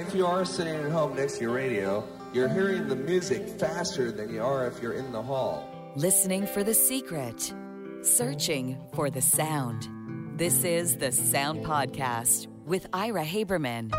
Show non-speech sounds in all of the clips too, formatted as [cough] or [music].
If you are sitting at home next to your radio, you're hearing the music faster than you are if you're in the hall. Listening for the secret, searching for the sound. This is the Sound Podcast with Ira Haberman.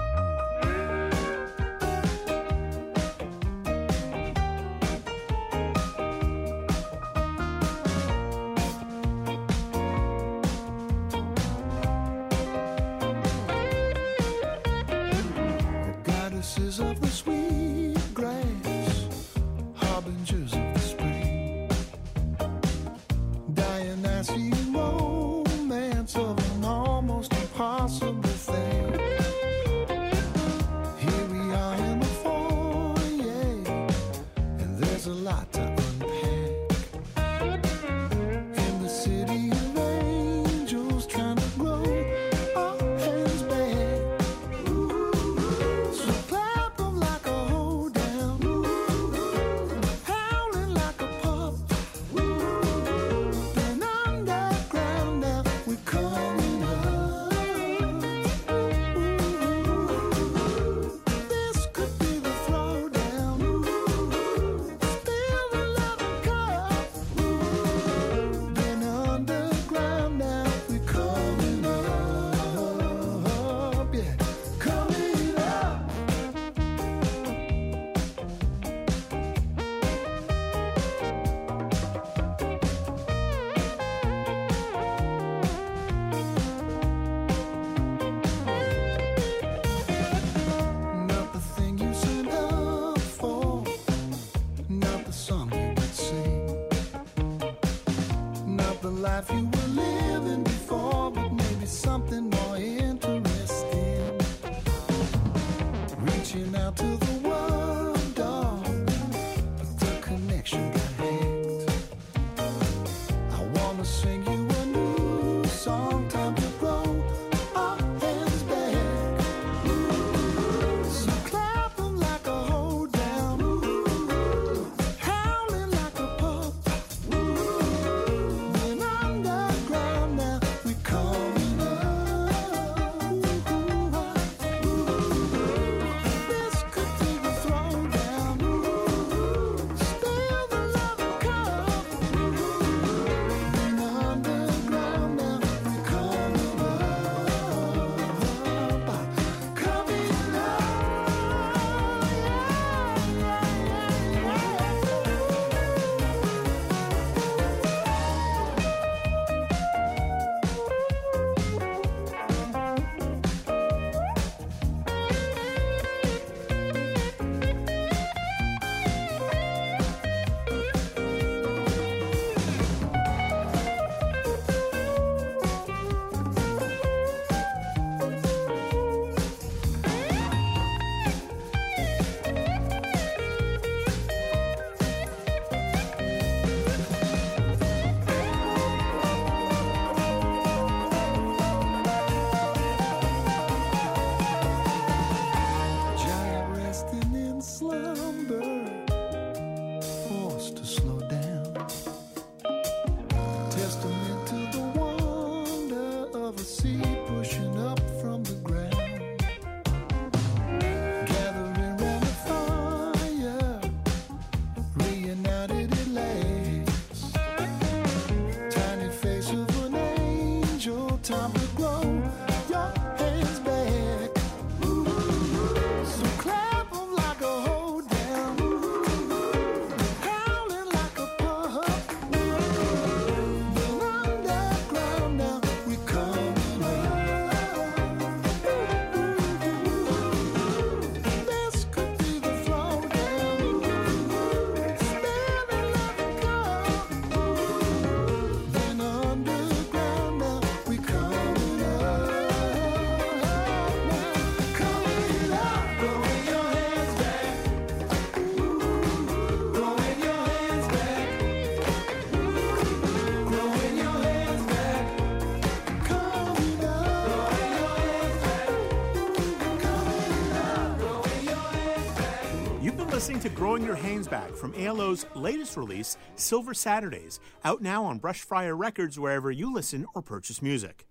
Growing Your Hands Back from ALO's latest release, Silver Saturdays, out now on Brushfire Records wherever you listen or purchase music.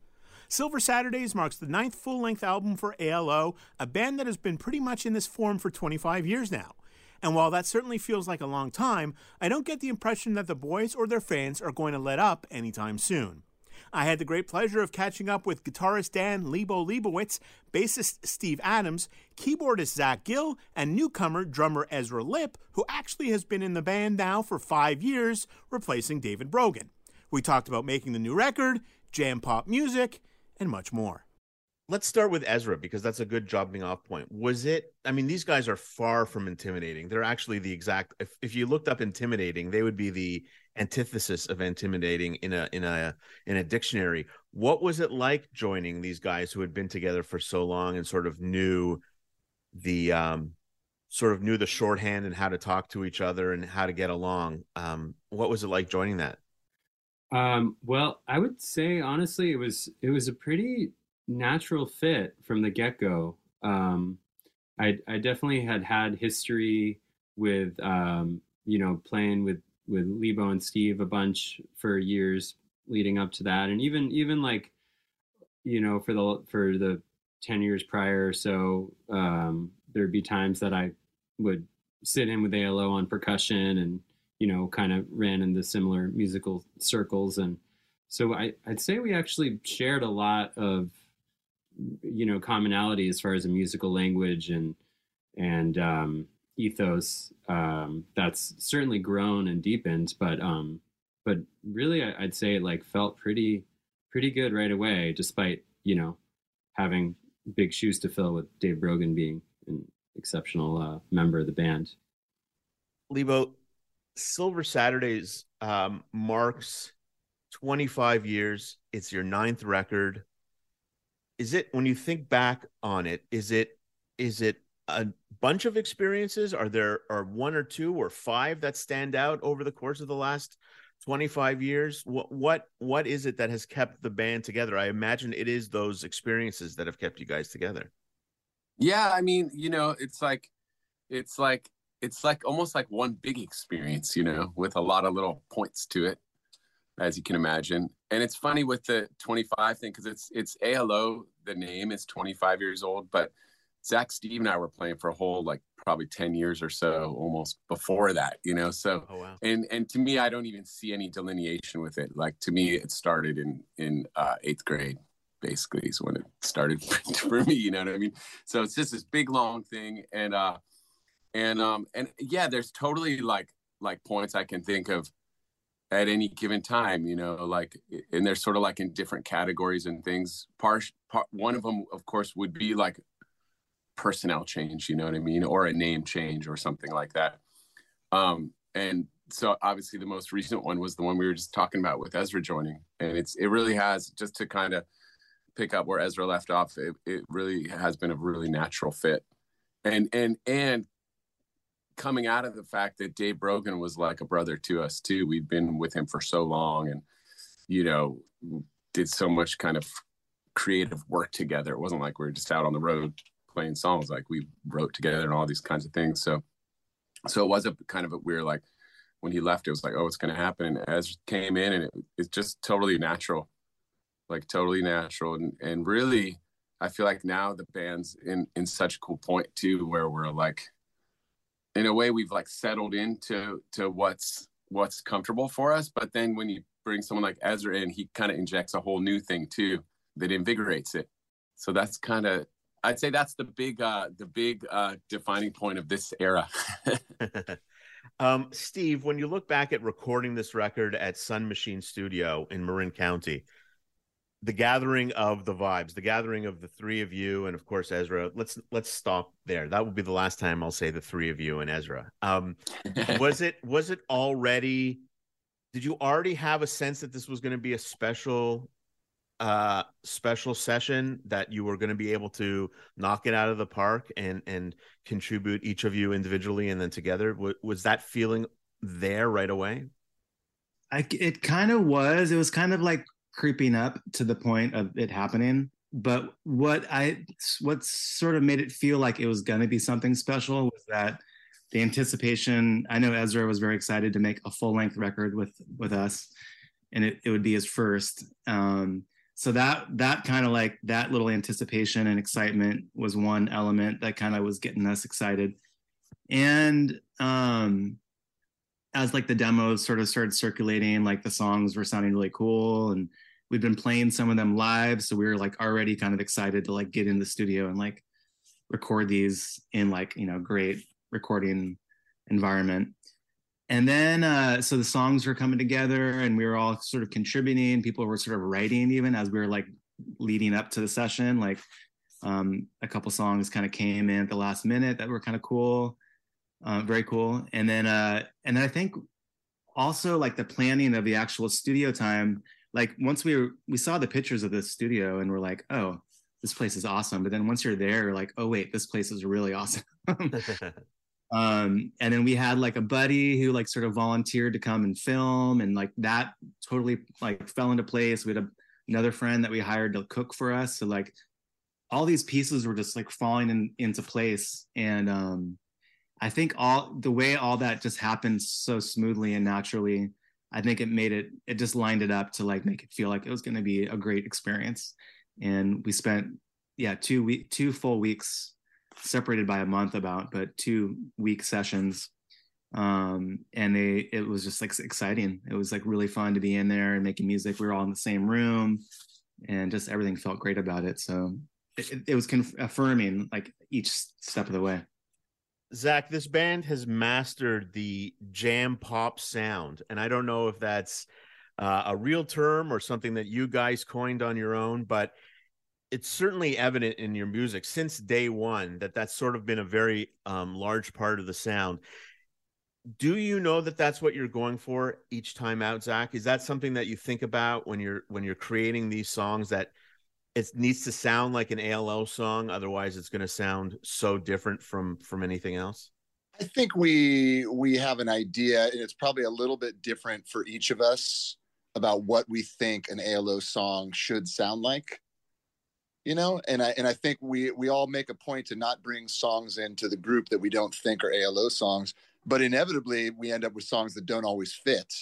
Silver Saturdays marks the ninth full length album for ALO, a band that has been pretty much in this form for 25 years now. And while that certainly feels like a long time, I don't get the impression that the boys or their fans are going to let up anytime soon. I had the great pleasure of catching up with guitarist Dan Lebo Lebowitz, bassist Steve Adams, keyboardist Zach Gill, and newcomer drummer Ezra Lipp, who actually has been in the band now for five years, replacing David Brogan. We talked about making the new record, jam pop music, and much more let's start with Ezra because that's a good jumping off point. Was it? I mean, these guys are far from intimidating. They're actually the exact. If, if you looked up intimidating, they would be the antithesis of intimidating in a in a in a dictionary. What was it like joining these guys who had been together for so long and sort of knew the um sort of knew the shorthand and how to talk to each other and how to get along? Um, what was it like joining that? Um, well, I would say honestly, it was it was a pretty natural fit from the get go. Um, I, I definitely had had history with um, you know playing with with Lebo and Steve a bunch for years leading up to that, and even even like you know for the for the ten years prior or so, um, there'd be times that I would sit in with ALO on percussion and you know kind of ran in the similar musical circles and so I, I'd say we actually shared a lot of you know commonality as far as a musical language and and um, ethos um, that's certainly grown and deepened but um but really I, would say it like felt pretty pretty good right away despite you know having big shoes to fill with dave brogan being an exceptional uh, member of the band. Lebo silver saturdays um, marks 25 years. It's your ninth record is it when you think back on it is it is it a bunch of experiences? Are there are one or two or five that stand out over the course of the last 25 years? What what what is it that has kept the band together? I imagine it is those experiences that have kept you guys together. Yeah i mean you know it's like it's like it's like almost like one big experience you know with a lot of little points to it as you can imagine. And it's funny with the 25 thing because it's it's ALO. The name is 25 years old, but Zach, Steve, and I were playing for a whole like probably 10 years or so, almost before that. You know, so oh, wow. and and to me, I don't even see any delineation with it. Like to me, it started in in uh, eighth grade. Basically, is when it started [laughs] for me. You know what I mean? So it's just this big long thing, and uh, and um, and yeah, there's totally like like points I can think of at any given time you know like and they're sort of like in different categories and things. Part, part one of them of course would be like personnel change you know what i mean or a name change or something like that. Um and so obviously the most recent one was the one we were just talking about with ezra joining and it's it really has just to kind of pick up where ezra left off it, it really has been a really natural fit. And and and coming out of the fact that Dave Brogan was like a brother to us too. We'd been with him for so long and, you know, did so much kind of creative work together. It wasn't like we were just out on the road playing songs. Like we wrote together and all these kinds of things. So, so it was a kind of a weird, like when he left, it was like, oh, it's going to happen. And as came in and it, it's just totally natural, like totally natural. And, and really, I feel like now the band's in, in such a cool point too, where we're like, in a way we've like settled into to what's what's comfortable for us. But then when you bring someone like ezra in he kind of injects a whole new thing too that invigorates it. So that's kind of i'd say that's the big uh the big uh defining point of this era. [laughs] [laughs] Um steve when you look back at recording this record at sun machine studio in marin county the gathering of the vibes, the gathering of the three of you, and of course Ezra. Let's let's stop there. That will be the last time I'll say the three of you and Ezra. Um, [laughs] was it was it already? Did you already have a sense that this was going to be a special, uh, special session that you were going to be able to knock it out of the park and and contribute each of you individually and then together? W- was that feeling there right away? I, it kind of was. It was kind of like creeping up to the point of it happening. But what I what sort of made it feel like it was going to be something special was that the anticipation. I know Ezra was very excited to make a full length record with with us, and it, it would be his first. Um, so that that kind of like that little anticipation and excitement was one element that kind of was getting us excited and um as like the demos sort of started circulating like the songs were sounding really cool and we'd been playing some of them live so we were like already kind of excited to like get in the studio and like record these in like you know great recording environment. And then uh so the songs were coming together and we were all sort of contributing. People were sort of writing even as we were like leading up to the session. Like um a couple songs kind of came in at the last minute that were kind of cool uh, very cool. And then uh and then i think also like the planning of the actual studio time like once we were we saw the pictures of the studio and we're like oh this place is awesome. But then once you're there you're like oh wait this place is really awesome. [laughs] [laughs] Um and then we had like a buddy who like sort of volunteered to come and film and like that totally like fell into place. We had a, another friend that we hired to cook for us. So like all these pieces were just like falling in, into place. And um i think all the way all that just happened so smoothly and naturally i think it made it it just lined it up to like make it feel like it was going to be a great experience. And we spent yeah two week two full weeks separated by a month about but two week sessions. Um and they it was just like exciting. It was like really fun to be in there and making music. We were all in the same room and just everything felt great about it. So it, it was conf- affirming like each step of the way Zach, this band has mastered the jam pop sound, and I don't know if that's uh, a real term or something that you guys coined on your own, but it's certainly evident in your music since day one that that's sort of been a very um, large part of the sound. Do you know that that's what you're going for each time out, Zach? Is that something that you think about when you're when you're creating these songs that it needs to sound like an ALO song, otherwise it's going to sound so different from from anything else? I think we we have an idea, and it's probably a little bit different for each of us about what we think an ALO song should sound like. You know, and I and I think we we all make a point to not bring songs into the group that we don't think are ALO songs, but inevitably we end up with songs that don't always fit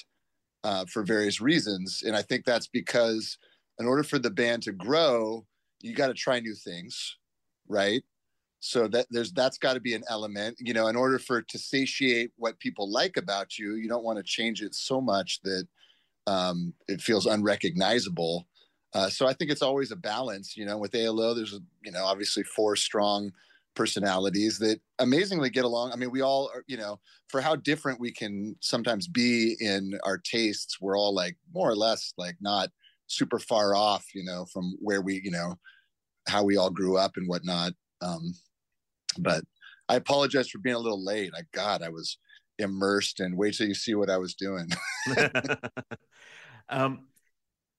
uh, for various reasons, and I think that's because in order for the band to grow, you got to try new things, right? So that there's that's got to be an element, you know, in order for to satiate what people like about you, you don't want to change it so much that um, it feels unrecognizable. Uh, so I think it's always a balance, you know. With ALO, there's you know obviously four strong personalities that amazingly get along. I mean, we all are, you know, for how different we can sometimes be in our tastes, we're all like more or less like not super far off, you know, from where we, you know, how we all grew up and whatnot. Um, but I apologize for being a little late. I God, I was immersed and wait till you see what I was doing. [laughs] [laughs] um,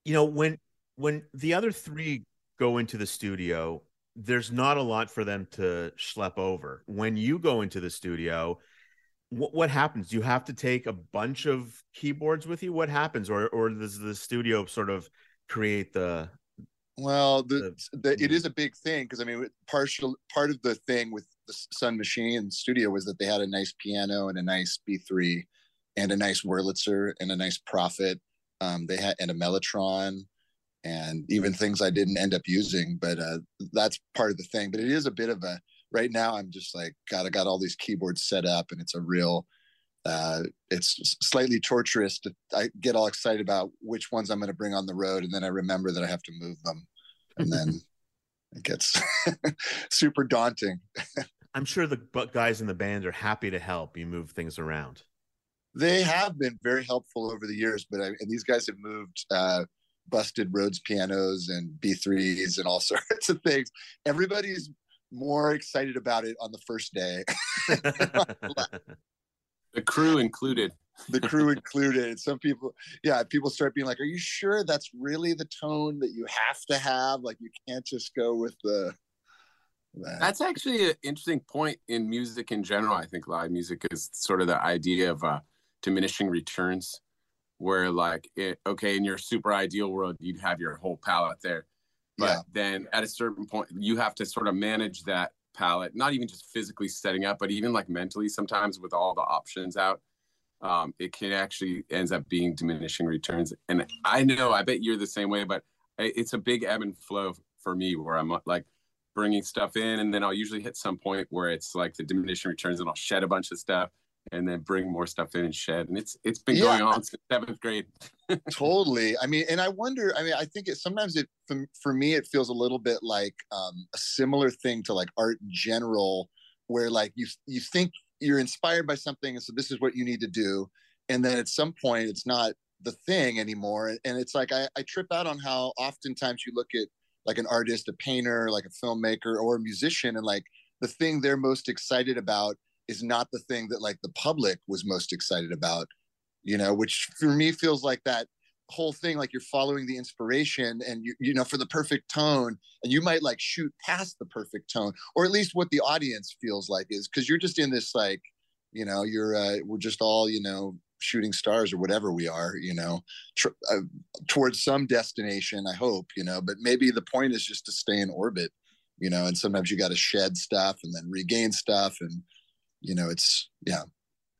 you know, when when the other three go into the studio, there's not a lot for them to schlep over. When you go into the studio, what, what happens? Do you have to take a bunch of keyboards with you? What happens, or or does the studio sort of create the? Well, the, the it is a big thing because I mean, partial part of the thing with the Sun Machine studio was that they had a nice piano and a nice B3 and a nice Wurlitzer and a nice Prophet. Um, they had and a Mellotron and even things I didn't end up using, but uh, that's part of the thing. But it is a bit of a right now i'm just like god i got all these keyboards set up and it's a real uh, it's slightly torturous to i get all excited about which ones i'm going to bring on the road and then i remember that i have to move them. And then [laughs] it gets [laughs] super daunting. [laughs] I'm sure the guys in the band are happy to help you move things around. They have been very helpful over the years but I, and these guys have moved uh, busted Rhodes pianos and B3s and all sorts of things. Everybody's more excited about it on the first day. [laughs] the crew included. The crew [laughs] included. Some people, yeah, people start being like, "Are you sure that's really the tone that you have to have? Like, you can't just go with the." That. That's actually an interesting point in music in general. I think live music is sort of the idea of uh, diminishing returns, where like, it, okay, in your super ideal world, you'd have your whole palette there but yeah. then at a certain point you have to sort of manage that palette not even just physically setting up but even like mentally sometimes with all the options out um, it can actually ends up being diminishing returns and i know i bet you're the same way but it's a big ebb and flow for me where I'm like bringing stuff in, and then I'll usually hit some point where it's like the diminishing returns, and I'll shed a bunch of stuff, and then bring more stuff in and shed, and it's it's been Yeah. going on since seventh grade. [laughs] totally i mean and i wonder i mean i think it sometimes it for, for me it feels a little bit like um a similar thing to like art in general where like you you think you're inspired by something and so this is what you need to do and then at some point it's not the thing anymore and it's like i, I trip out on how oftentimes you look at like an artist a painter like a filmmaker or a musician and like the thing they're most excited about is not the thing that like the public was most excited about you know which for me feels like that whole thing like you're following the inspiration and you you know for the perfect tone and you might like shoot past the perfect tone or at least what the audience feels like is because you're just in this like you know you're uh we're just all you know shooting stars or whatever we are you know tr- uh, towards some destination i hope you know but maybe the point is just to stay in orbit you know and sometimes you got to shed stuff and then regain stuff and you know it's yeah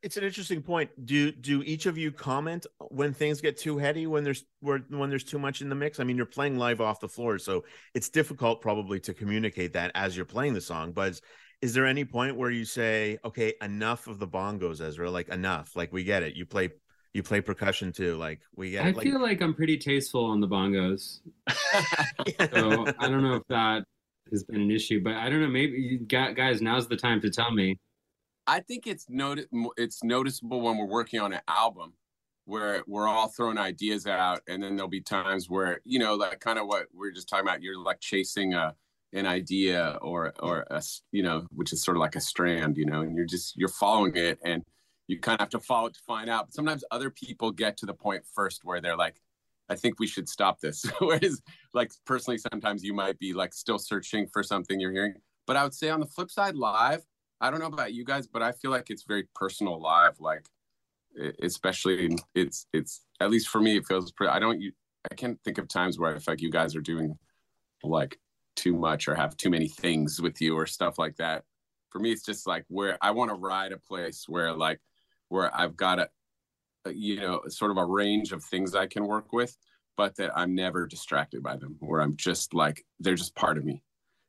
It's an interesting point. Do do each of you comment when things get too heady when there's where when there's too much in the mix? I mean, you're playing live off the floor, so it's difficult probably to communicate that as you're playing the song. But is, is there any point where you say, "Okay, enough of the bongos, Ezra. Like enough. Like we get it. You play you play percussion too. Like we get I. Like, feel like I'm pretty tasteful on the bongos. [laughs] So I don't know if that has been an issue, but I don't know. Maybe you got guys. Now's the time to tell me. I think it's noti- it's noticeable when we're working on an album where we're all throwing ideas out and then there'll be times where you know like kind of what we are just talking about you're like chasing a an idea or or a you know which is sort of like a strand you know and you're just you're following it and you kind of have to follow it to find out but sometimes other people get to the point first where they're like I think we should stop this. [laughs] Whereas, like personally, sometimes you might be like still searching for something you're hearing. But I would say on the flip side, live, I don't know about you guys, but I feel like it's very personal live. Like, especially it's it's at least for me, it feels pretty. I don't you I can't think of times where I feel like you guys are doing like too much or have too many things with you or stuff like that. For me, it's just like where I want to ride a place where like where I've got a uh, you know sort of a range of things i can work with but that i'm never distracted by them where i'm just like they're just part of me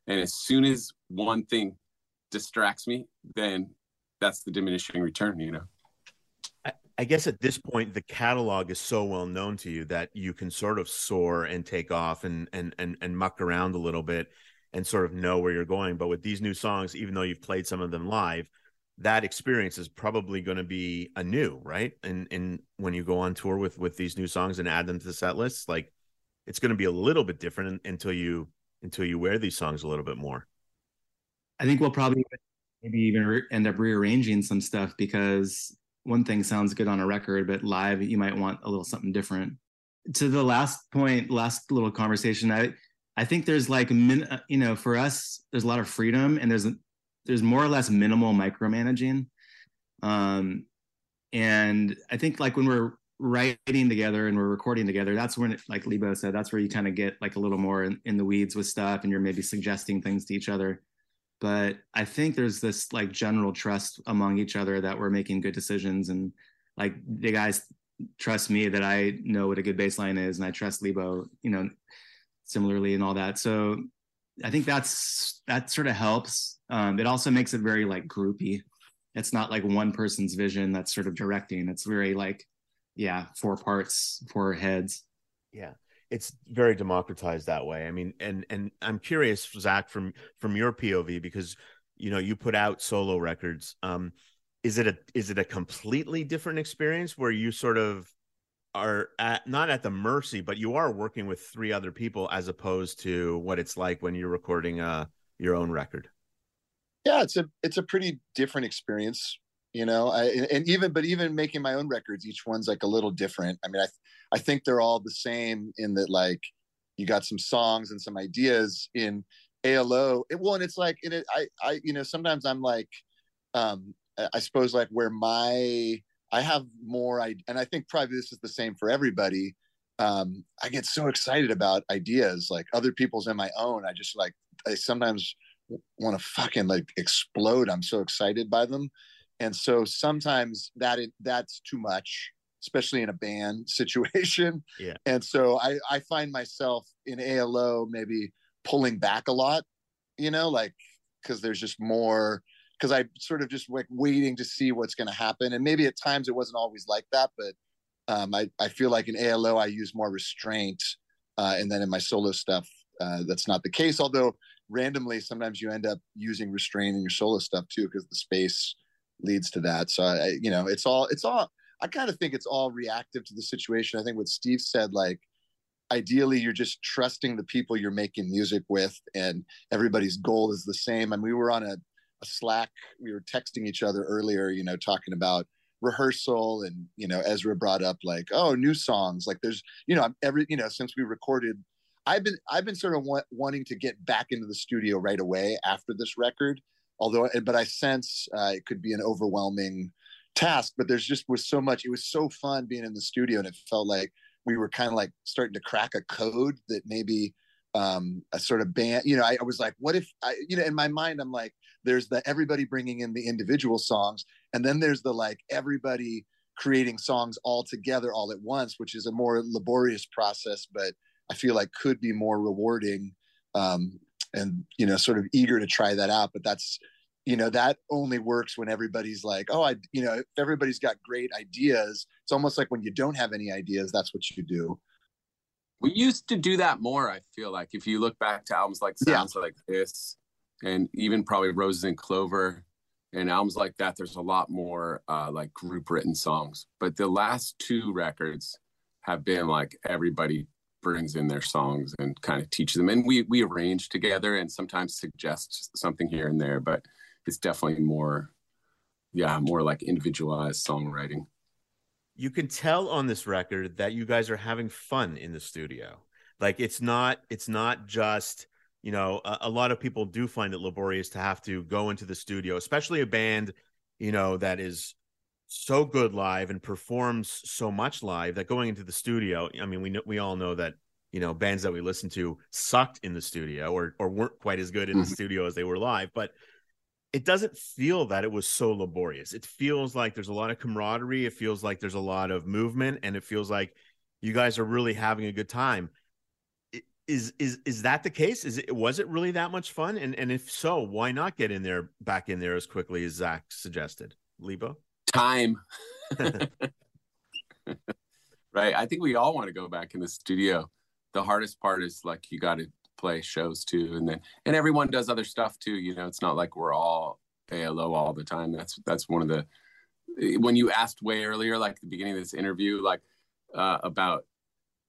and as soon as one thing distracts me then that's the diminishing return you know? I, guess at this point the catalog is so well known to you that you can sort of soar and take off and and and, and muck around a little bit and sort of know where you're going. But with these new songs even though you've played some of them live that experience is probably going to be anew right? And and when you go on tour with with these new songs and add them to the set list like it's going to be a little bit different until you until you wear these songs a little bit more I think we'll probably maybe even re- end up rearranging some stuff because one thing sounds good on a record, but live you might want a little something different. To the last point, last little conversation, I I think there's like min, uh, you know for us there's a lot of freedom and there's there's more or less minimal micromanaging, um, and I think like when we're writing together and we're recording together, that's when it, like Lebo said, that's where you kind of get like a little more in, in the weeds with stuff and you're maybe suggesting things to each other but I think there's this like general trust among each other that we're making good decisions and like the guys trust me that I know what a good bassline is and I trust Lebo, you know, similarly and all that. So I think that's that sort of helps. Um, it also makes it very like groupy. It's not like one person's vision that's sort of directing. It's very like, yeah, four parts, four heads. yeah it's very democratized that way. I mean and and i'm curious zach from from your pov because you know you put out solo records. Um is it a is it a completely different experience where you sort of are at not at the mercy but you are working with three other people as opposed to what it's like when you're recording uh your own record? Yeah it's a it's a pretty different experience you know I, and even but even making my own records each one's like a little different. I mean i i think they're all the same in that like you got some songs and some ideas in alo it, well and it's like in it i i you know sometimes i'm like um I- suppose like where my i have more i and i think probably this is the same for everybody um i get so excited about ideas like other people's and my own. I just like i sometimes want to fucking like explode. I'm so excited by them and so sometimes that it, that's too much especially in a band [laughs] situation. Yeah. And so I, I find myself in ALO maybe pulling back a lot, you know, like because there's just more because I sort of just like waiting to see what's going to happen. And maybe at times it wasn't always like that, but um, I, I feel like in ALO I use more restraint. Uh, and then in my solo stuff, uh, that's not the case. Although randomly, sometimes you end up using restraint in your solo stuff too, because the space leads to that. So I, you know, it's all, it's all, I kind of think it's all reactive to the situation. I think what Steve said, like, ideally you're just trusting the people you're making music with and everybody's goal is the same. And we were on a, a Slack, we were texting each other earlier, you know, talking about rehearsal and, you know, Ezra brought up like, oh, new songs. Like there's, you know, every, you know, since we recorded I've been I've been sort of wa- wanting to get back into the studio right away after this record, although but I sense uh, it could be an overwhelming task. But there's just was so much. It was so fun being in the studio, and it felt like we were kind of like starting to crack a code that maybe um, a sort of band. You know, I, I was like, what if I? You know, in my mind, I'm like, there's the everybody bringing in the individual songs, and then there's the like everybody creating songs all together all at once, which is a more laborious process, but I feel like could be more rewarding um, and you know sort of eager to try that out. But that's you know that only works when everybody's like, oh, I you know if everybody's got great ideas. It's almost like when you don't have any ideas, that's what you do. We used to do that more. I feel like if you look back to albums like Yeah. Sounds Like This, and even probably Roses and Clover, and albums like that, there's a lot more uh, like group written songs. But the last two records have been like everybody brings in their songs and kind of teach them, and we we arrange together and sometimes suggest something here and there. But it's definitely more, yeah, more like individualized songwriting. you can tell on this record that you guys are having fun in the studio. Like it's not it's not just you know a, a lot of people do find it laborious to have to go into the studio, especially a band you know that is so good live and performs so much live that going into the studio. I mean, we know we all know that you know bands that we listen to sucked in the studio or or weren't quite as good in the Mhm. studio as they were live, but it doesn't feel that it was so laborious. It feels like there's a lot of camaraderie. It feels like there's a lot of movement, and it feels like you guys are really having a good time. Is is is that the case? Is it was it really that much fun? And and if so, why not get in there back in there as quickly as Zach suggested? Lebo? Time. [laughs] Right. I think we all want to go back in the studio. The hardest part is like you got to play shows too and then and everyone does other stuff too you know it's not like we're all alo all the time. That's that's one of the when you asked way earlier like the beginning of this interview like uh, about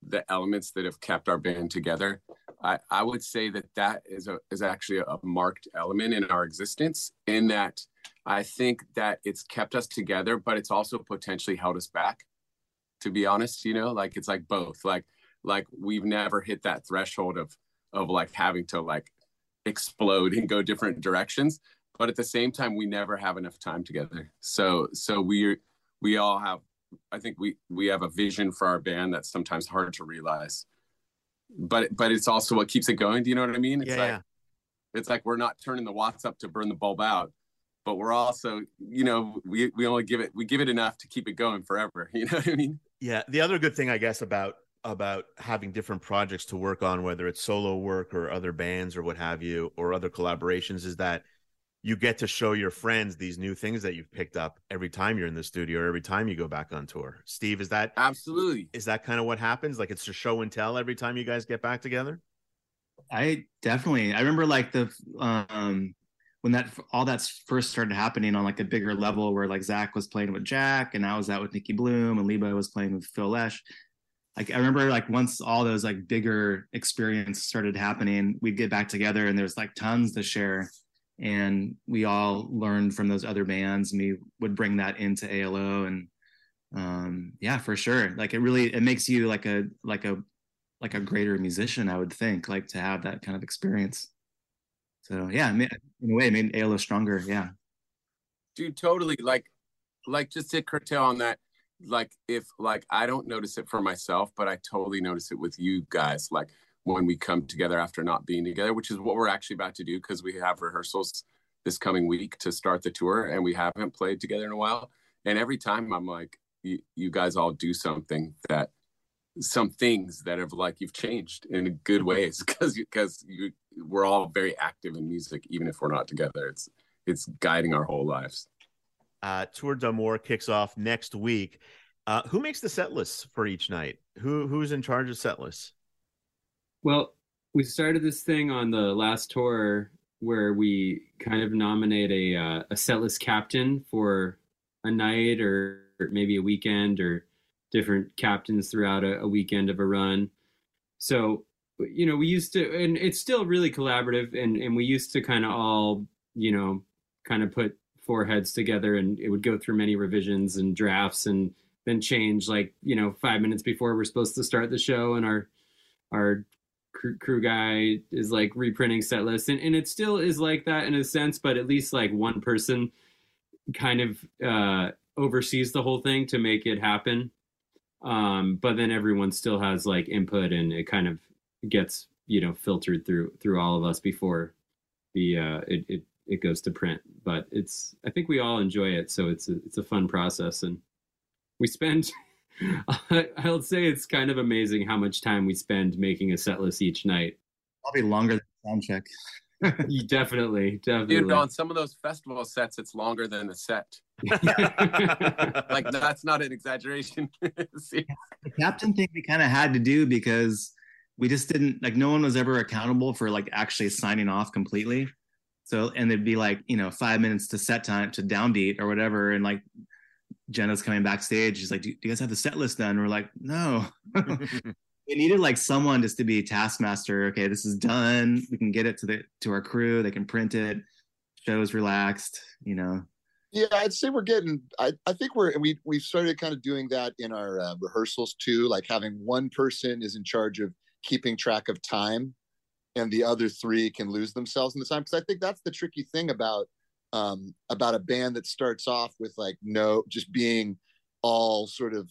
the elements that have kept our band together i i would say that that is a is actually a marked element in our existence in that I think that it's kept us together, but it's also potentially held us back. To be honest, you know, like it's like both. Like like we've never hit that threshold of of like having to like explode and go different directions, but at the same time, we never have enough time together. So so we we all have. I think we we have a vision for our band that's sometimes hard to realize, but but it's also what keeps it going. Do you know what I mean? It's Yeah, like yeah. it's like we're not turning the watts up to burn the bulb out but we're also you know we we only give it we give it enough to keep it going forever [laughs] you know what i mean Yeah. The other good thing, I guess, about about having different projects to work on, whether it's solo work or other bands or what have you, or other collaborations, is that you get to show your friends these new things that you've picked up every time you're in the studio or every time you go back on tour. Steve, is that absolutely is that kind of what happens? Like it's a show and tell every time you guys get back together? I definitely. I remember like the um when that all that first started happening on like a bigger level, where like Zach was playing with Jack, and I was out with Nicki Bluhm, and Lebo was playing with Phil Lesh. Like I remember, like once all those like bigger experiences started happening, we'd get back together, and there's like tons to share, and we all learned from those other bands, and we would bring that into ALO, and um yeah, for sure. Like it really it makes you like a like a like a greater musician, I would think, like to have that kind of experience. So yeah, I mean, in a way, it made ALO stronger. Yeah. dude totally like like just to curtail on that like if like i don't notice it for myself but i totally notice it with you guys like when we come together after not being together which is what we're actually about to do because we have rehearsals this coming week to start the tour and we haven't played together in a while and every time i'm like you, you guys all do something that some things that have like you've changed in good ways because because you we're all very active in music even if we're not together it's it's guiding our whole lives Uh, Tour d'Amour kicks off next week. Uh, who makes the set lists for each night? Who who's in charge of set lists? Well, we started this thing on the last tour where we kind of nominate a uh, a setlist captain for a night or maybe a weekend or different captains throughout a, a weekend of a run. So you know we used to, and it's still really collaborative, and and we used to kind of all you know kind of put four heads together, and it would go through many revisions and drafts, and then change like you know five minutes before we're supposed to start the show, and our our crew, guy is like reprinting set lists and, and it still is like that in a sense but at least like one person kind of uh oversees the whole thing to make it happen. Um but then everyone still has like input and it kind of gets you know filtered through through all of us before the uh it it, it goes to print but it's i think we all enjoy it so it's a, it's a fun process and we spend [laughs] I'll say it's kind of amazing how much time we spend making a set list each night. Probably longer than sound check. You [laughs] definitely, definitely. dude on some of those festival sets it's longer than the set [laughs] like that's not an exaggeration See? the captain thing we kind of had to do because we just didn't like no one was ever accountable for like actually signing off completely. So and it'd be like you know five minutes to set time to downbeat or whatever. And like jenna's coming backstage. She's like do, do you guys have the set list done? And we're like no. [laughs] [laughs] We needed like someone just to be taskmaster. Okay this is done. We can get it to the to our crew. They can print it. Show's relaxed you know? Yeah, I'd say we're getting. I, I think we're we we've started kind of doing that in our uh, rehearsals too. Like having one person is in charge of keeping track of time, and the other three can lose themselves in the time. Because I think that's the tricky thing about um, about a band that starts off with like no, just being all sort of,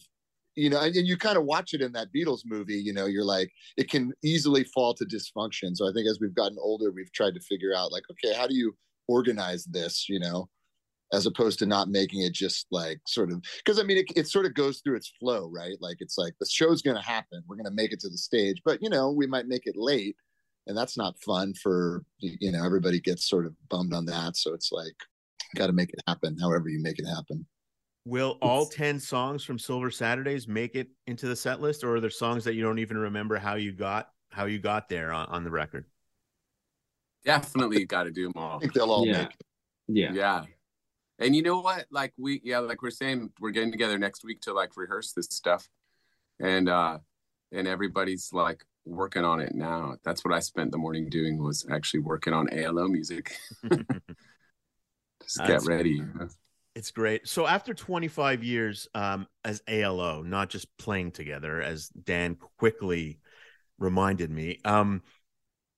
you know, and, and you kind of watch it in that Beatles movie. You know, you're like it can easily fall to dysfunction. So I think as we've gotten older, we've tried to figure out like, okay, how do you organize this? You know as opposed to not making it just like sort of because I mean it, it sort of goes through its flow, right? Like it's like the show's going to happen, we're going to make it to the stage, but you know we might make it late, and that's not fun for you know everybody gets sort of bummed on that. So it's like got to make it happen, however you make it happen. Will all 10 songs from Silver Saturdays make it into the set list or are there songs that you don't even remember how you got how you got there on, on the record? definitely got to do them all I think they'll all Yeah. make it. yeah. yeah and you know what like we yeah like we're saying we're getting together next week to like rehearse this stuff and uh and everybody's like working on it now that's what i spent the morning doing was actually working on alo music [laughs] just get ready you know? It's great. So after 25 years um, as ALO, not just playing together, as Dan quickly reminded me, um,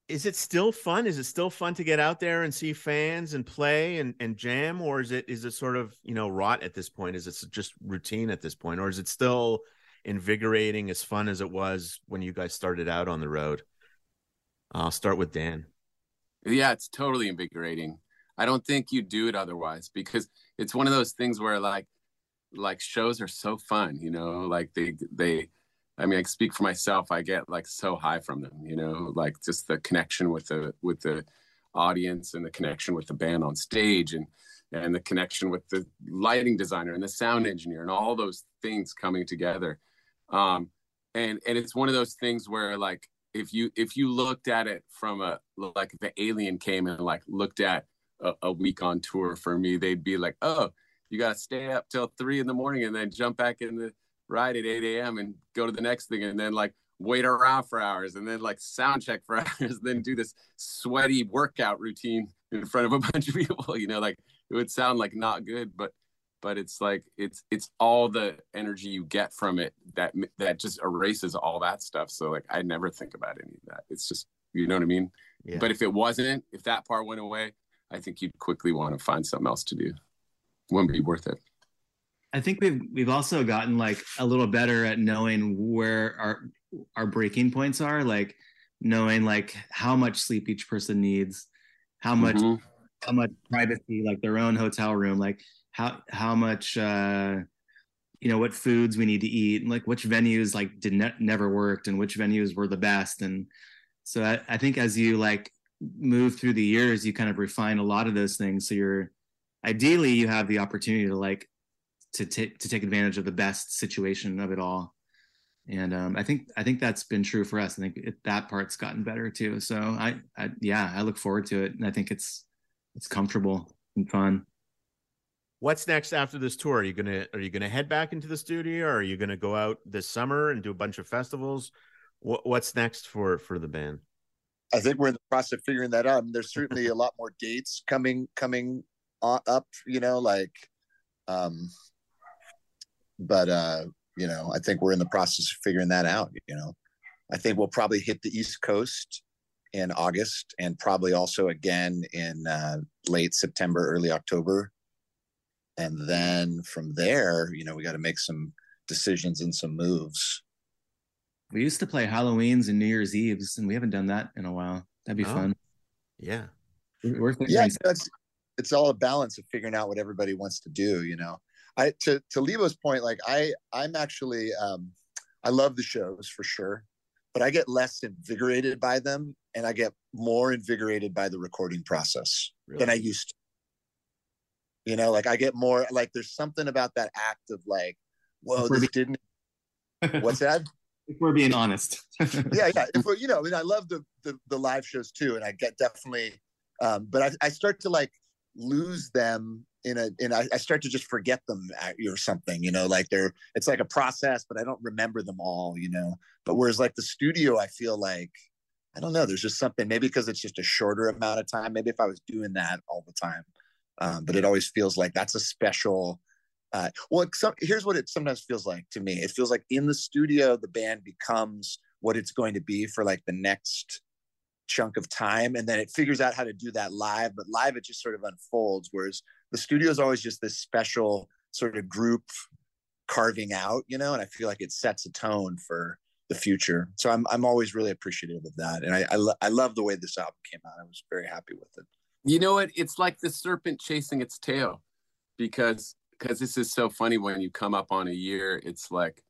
is it still fun? Is it still fun to get out there and see fans and play and, and jam, or is it is it sort of you know rot at this point? Is it just routine at this point, or is it still invigorating, as fun as it was when you guys started out on the road? I'll start with Dan. yeah it's totally invigorating i don't think you'd do it otherwise because it's one of those things where like like shows are so fun you know like they they i mean i speak for myself i get like so high from them you know like just the connection with the with the audience and the connection with the band on stage and and the connection with the lighting designer and the sound engineer and all those things coming together. Um and and it's one of those things where like if you if you looked at it from a like the alien came and like looked at a, a week on tour for me they'd be like oh you got to stay up till three in the morning and then jump back in the ride at 8 a.m and go to the next thing and then like wait around for hours and then like sound check for [laughs] hours then do this sweaty workout routine in front of a [laughs] bunch of people you know like it would sound like not good but but it's like it's it's all the energy you get from it that that just erases all that stuff. So like i never think about any of that. It's just you know what i mean? Yeah. but if it wasn't if that part went away i think you'd quickly want to find something else to do. Wouldn't be worth it I think we've we've also gotten like a little better at knowing where our our breaking points are, like knowing like how much sleep each person needs, how much Mhm. how much privacy, like their own hotel room, like how how much uh you know what foods we need to eat and like which venues like did ne- never worked and which venues were the best and so I, I think as you like move through the years you kind of refine a lot of those things so you're ideally you have the opportunity to like to take to take advantage of the best situation of it all and um, i think i think that's been true for us i think it, that part's gotten better too so I, I yeah i look forward to it and i think it's it's comfortable and fun What's next after this tour? Are you gonna are you gonna head back into the studio, or are you gonna go out this summer and do a bunch of festivals? What, what's next for for the band? I think we're in the process of figuring that out. And there's certainly a lot more dates coming coming on, up. You know, like, um, but uh, you know, I think we're in the process of figuring that out. You know, I think we'll probably hit the East Coast in August, and probably also again in uh, late September, early October. And then from there you know we got to make some decisions and some moves. We used to play halloweens and new year's eves and we haven't done that in a while. That'd be Oh. fun. Yeah, We're- we're yeah that's it's all a balance of figuring out what everybody wants to do you know i to to Lebo's point like i i'm actually um i love the shows for sure but i get less invigorated by them and i get more invigorated by the recording process than i used to. You know like i get more like there's something about that act of like whoa this didn't [laughs] what's that? If we're being honest. [laughs] Yeah, yeah. If we're, you know, I mean, I love the, the the live shows too, and I get definitely, um, but I, I start to like lose them in a, in I, I start to just forget them or something, you know, like they're it's like a process, but I don't remember them all, you know. But whereas like the studio, I feel like I don't know, there's just something maybe because it's just a shorter amount of time. Maybe if I was doing that all the time, um, but it always feels like that's a special. Uh, well, some, here's what it sometimes feels like to me. It feels like in the studio, the band becomes what it's going to be for like the next chunk of time, and then it figures out how to do that live. But live, it just sort of unfolds. Whereas the studio is always just this special sort of group carving out, you know. And I feel like it sets a tone for the future. So I'm I'm always really appreciative of that, and I I, lo- I love the way this album came out. I was very happy with it. You know what? It's like the serpent chasing its tail, because because this is so funny when you come up on a year. It's like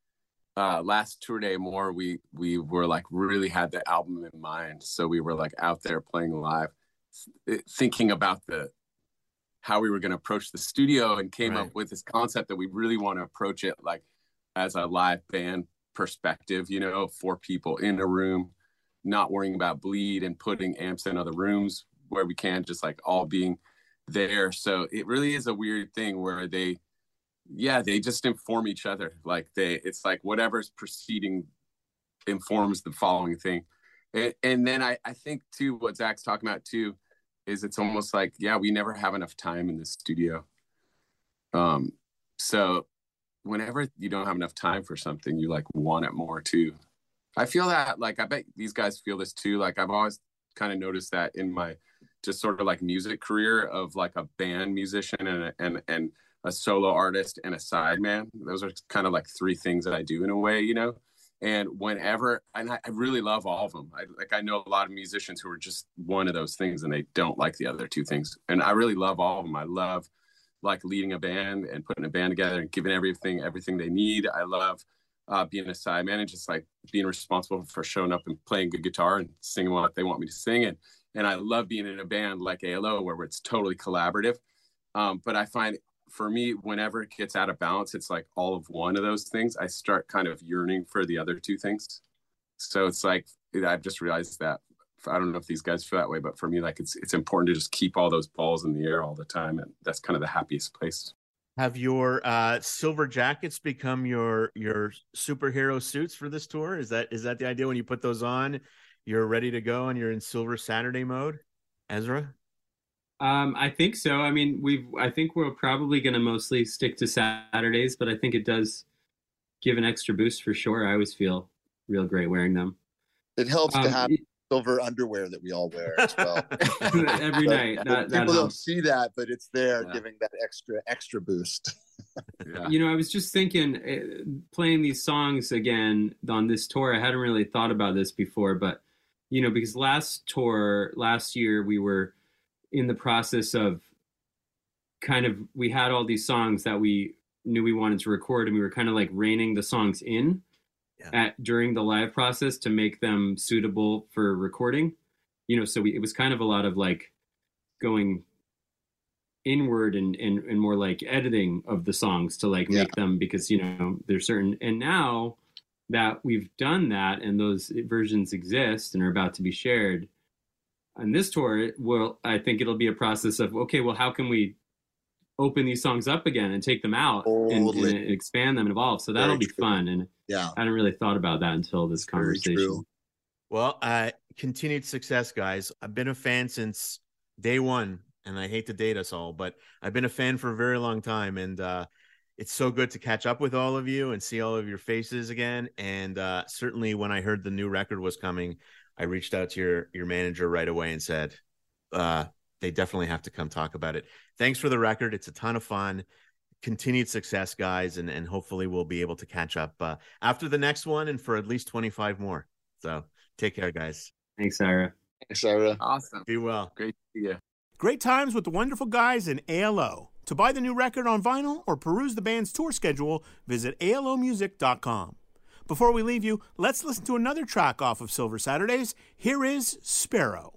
uh, last tour day more we we were like really had the album in mind, so we were like out there playing live, thinking about the how we were going to approach the studio, and came Right. up with this concept that we really want to approach it like as a live band perspective. You know, four people in a room not worrying about bleed and putting amps in other rooms where we can, just like all being there. So it really is a weird thing where they, yeah, they just inform each other. Like they, it's like whatever's preceding informs the following thing. And, and then I, I think too, what Zach's talking about too, is it's almost like, yeah, we never have enough time in the studio. Um, so whenever you don't have enough time for something, you like want it more too. I feel that like I bet these guys feel this too. Like I've always kind of noticed that in my just sort of like music career of like a band musician and and and a solo artist and a sideman. Those are kind of like three things that I do in a way, you know. And whenever, and I, really love all of them. I like I know a lot of musicians who are just one of those things and they don't like the other two things. And I really love all of them. I love like leading a band and putting a band together and giving everything everything they need. I love uh, being a sideman and just like being responsible for showing up and playing good guitar and singing what they want me to sing. And and I love being in a band like ALO where it's totally collaborative. Um, but I find for me, whenever it gets out of balance, it's like all of one of those things. I start kind of yearning for the other two things. So it's like I've just realized that. I don't know if these guys feel that way, but for me, like it's it's important to just keep all those balls in the air all the time, and that's kind of the happiest place. Have your uh, silver jackets become your your superhero suits for this tour? Is that is that the idea? When you put those on, you're ready to go and you're in Silver Saturday mode. Ezra, Um, I think so. I mean, we've. I think we're probably going to mostly stick to Saturdays, but I think it does give an extra boost for sure. I always feel real great wearing them It helps Um, to have silver underwear that we all wear as [laughs] well. every But night. That, that People don't helps. see that, but it's there, Yeah. giving that extra extra boost. Yeah. You know, I was just thinking, uh, playing these songs again on this tour. I hadn't really thought about this before, but you know, because last tour, last year, we were in the process of kind of we had all these songs that we knew we wanted to record, and we were kind of like reining the songs in Yeah. at during the live process to make them suitable for recording. You know, so we, it was kind of a lot of like going inward and, and and more like editing of the songs to like make them because you know there's certain and now that we've done that and those versions exist and are about to be shared on this tour well i think it'll be a process of okay well how can we open these songs up again and take them out and, and expand them and evolve so that'll Very be true. fun and Yeah. i hadn't really thought about that until this Very conversation true. Well, uh, continued success, guys. I've been a fan since day one, and I hate to date us all, but I've been a fan for a very long time, and uh, it's so good to catch up with all of you and see all of your faces again. And uh, certainly, when I heard the new record was coming, I reached out to your your manager right away and said, uh, "They definitely have to come talk about it." Thanks for the record; it's a ton of fun. Continued success, guys, and and hopefully we'll be able to catch up uh, after the next one and for at least twenty five more. So. Take care, guys. thanks sarah Sarah. Awesome. Be well. Great to see you. Great times with the wonderful guys in ALO. To buy the new record on vinyl or peruse the band's tour schedule, visit alomusic.com. Before we leave you, let's listen to another track off of Silver Saturdays. Here is Sparrow.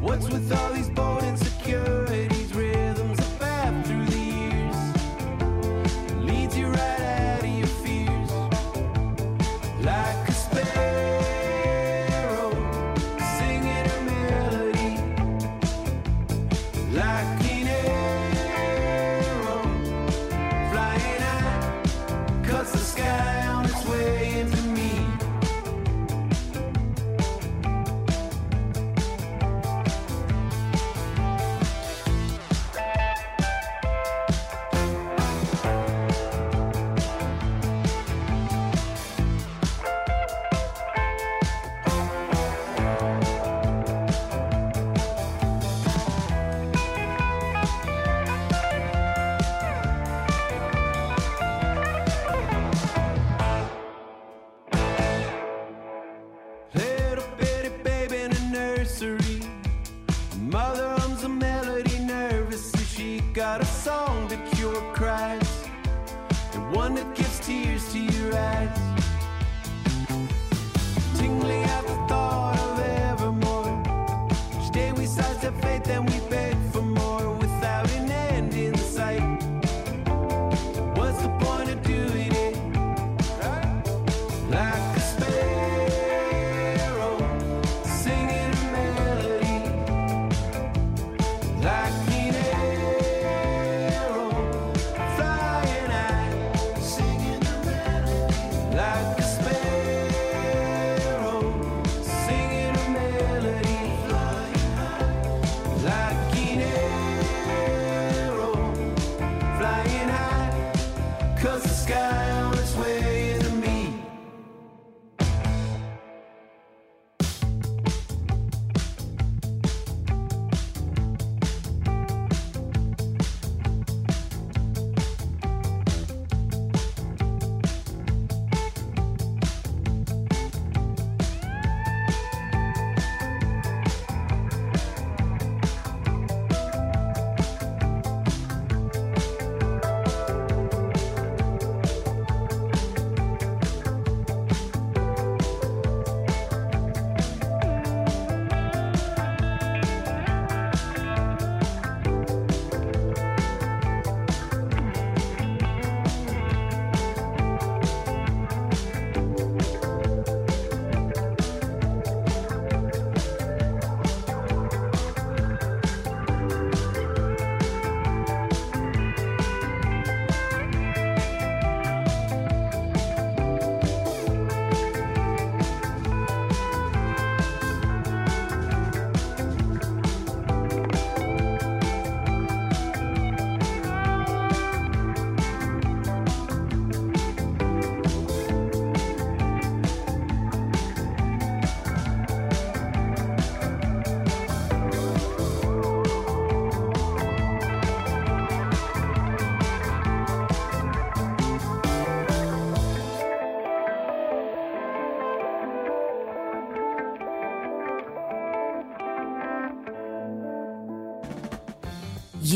What's with all these bold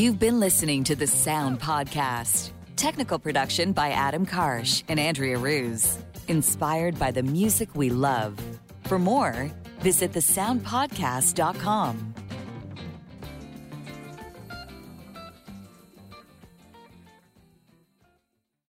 You've been listening to the Sound Podcast. Technical production by Adam Karsh and Andrea Ruse. Inspired by the music we love. For more, visit thesoundpodcast.com.